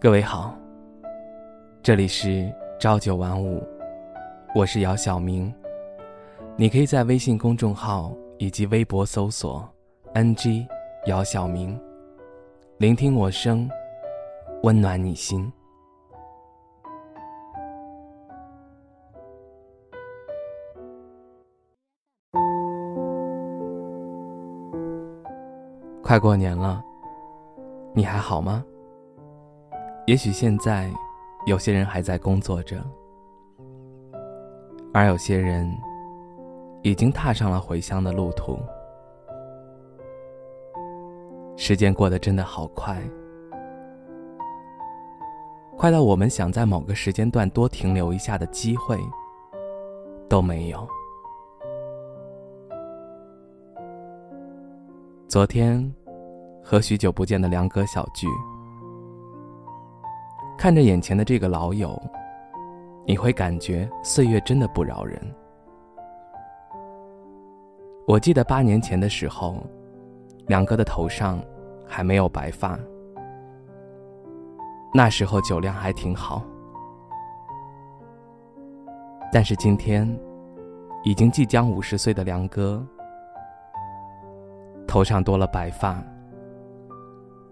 各位好，这里是朝九晚五，我是姚晓明。你可以在微信公众号以及微博搜索 “ng 姚晓明”，聆听我声，温暖你心。快过年了，你还好吗？也许现在，有些人还在工作着，而有些人已经踏上了回乡的路途。时间过得真的好快，快到我们想在某个时间段多停留一下的机会都没有。昨天，和许久不见的梁哥小聚。看着眼前的这个老友，你会感觉岁月真的不饶人。我记得八年前的时候，梁哥的头上还没有白发，那时候酒量还挺好。但是今天，已经即将五十岁的梁哥，头上多了白发，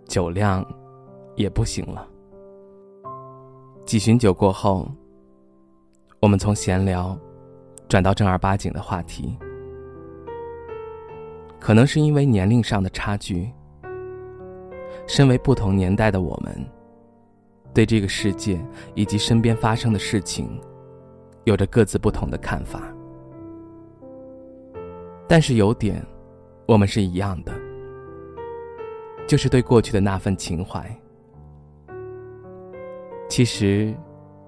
酒量也不行了。几巡酒过后，我们从闲聊转到正儿八经的话题。可能是因为年龄上的差距，身为不同年代的我们，对这个世界以及身边发生的事情，有着各自不同的看法。但是有点，我们是一样的，就是对过去的那份情怀。其实，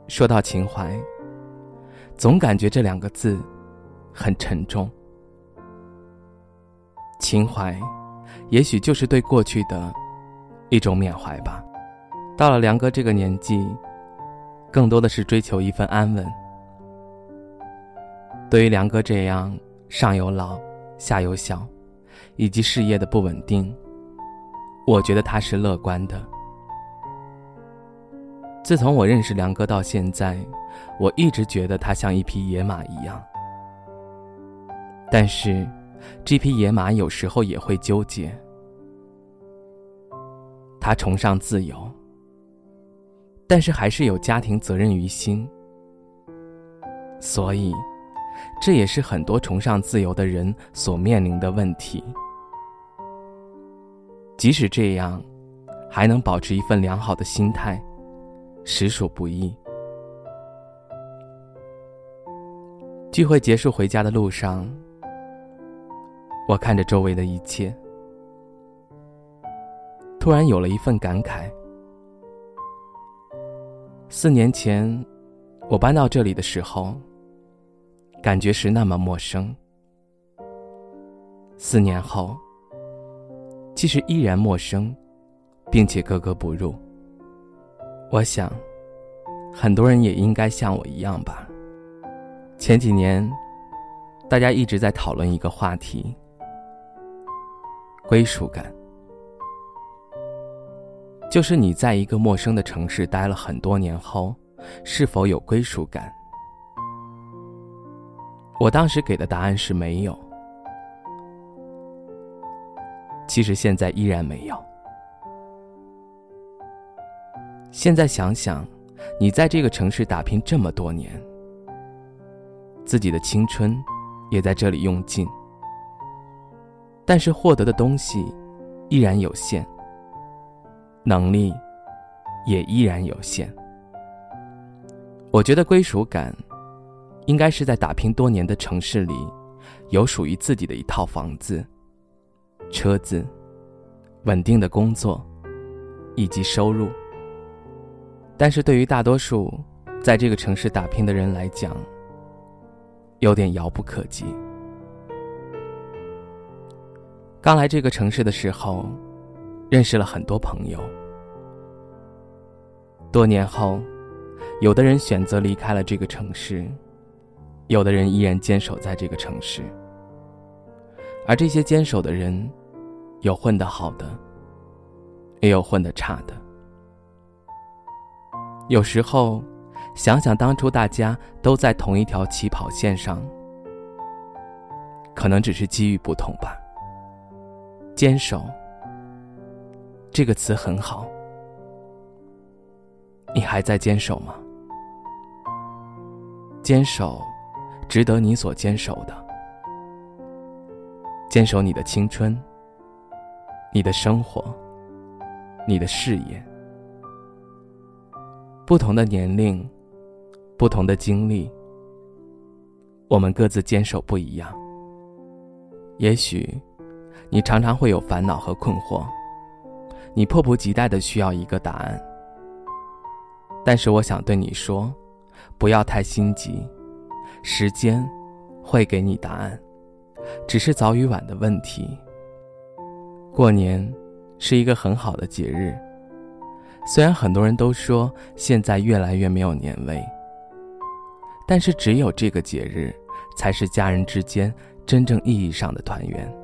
说到情怀，总感觉这两个字很沉重。情怀，也许就是对过去的一种缅怀吧。到了梁哥这个年纪，更多的是追求一份安稳。对于梁哥这样上有老下有小，以及事业的不稳定，我觉得他是乐观的。自从我认识梁哥到现在，我一直觉得他像一匹野马一样。但是，这匹野马有时候也会纠结。他崇尚自由，但是还是有家庭责任于心。所以，这也是很多崇尚自由的人所面临的问题。即使这样，还能保持一份良好的心态。实属不易。聚会结束回家的路上，我看着周围的一切，突然有了一份感慨。四年前，我搬到这里的时候，感觉是那么陌生。四年后，其实依然陌生，并且格格不入。我想，很多人也应该像我一样吧。前几年，大家一直在讨论一个话题：归属感。就是你在一个陌生的城市待了很多年后，是否有归属感？我当时给的答案是没有。其实现在依然没有。现在想想，你在这个城市打拼这么多年，自己的青春也在这里用尽，但是获得的东西依然有限，能力也依然有限。我觉得归属感，应该是在打拼多年的城市里，有属于自己的一套房子、车子、稳定的工作以及收入。但是对于大多数在这个城市打拼的人来讲，有点遥不可及。刚来这个城市的时候，认识了很多朋友。多年后，有的人选择离开了这个城市，有的人依然坚守在这个城市。而这些坚守的人，有混得好的，也有混得差的。有时候，想想当初大家都在同一条起跑线上，可能只是机遇不同吧。坚守这个词很好，你还在坚守吗？坚守，值得你所坚守的。坚守你的青春，你的生活，你的事业。不同的年龄，不同的经历，我们各自坚守不一样。也许，你常常会有烦恼和困惑，你迫不及待的需要一个答案。但是我想对你说，不要太心急，时间会给你答案，只是早与晚的问题。过年是一个很好的节日。虽然很多人都说现在越来越没有年味，但是只有这个节日，才是家人之间真正意义上的团圆。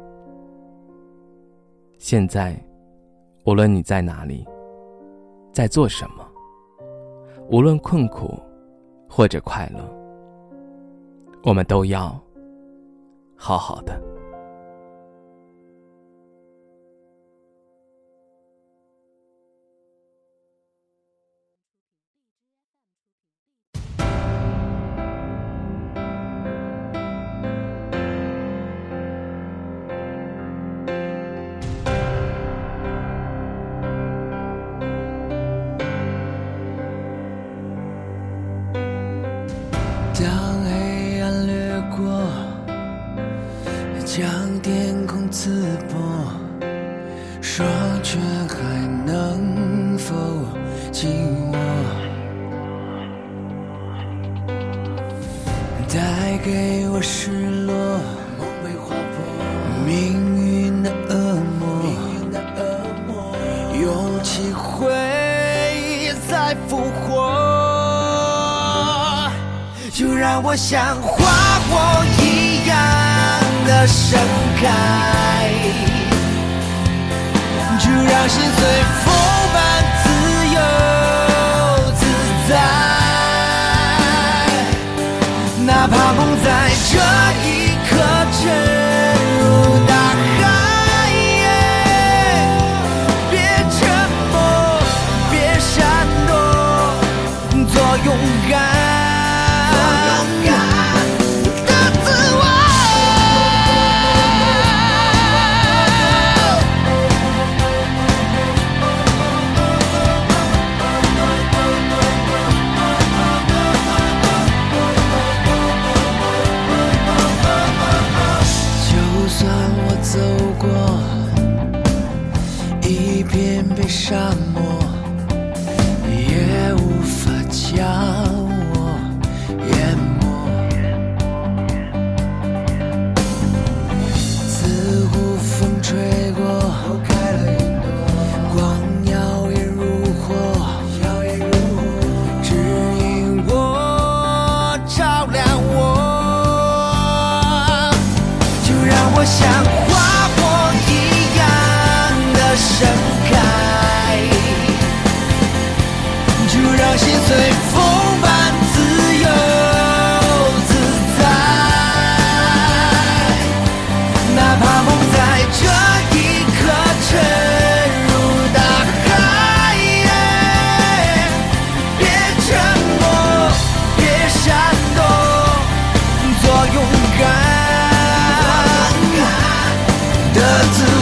现在，无论你在哪里，在做什么，无论困苦或者快乐，我们都要好好的。带给我失落，梦被划破，命运的恶魔，勇气会再复活。就让我像花火一样的盛开，就让心随风想夏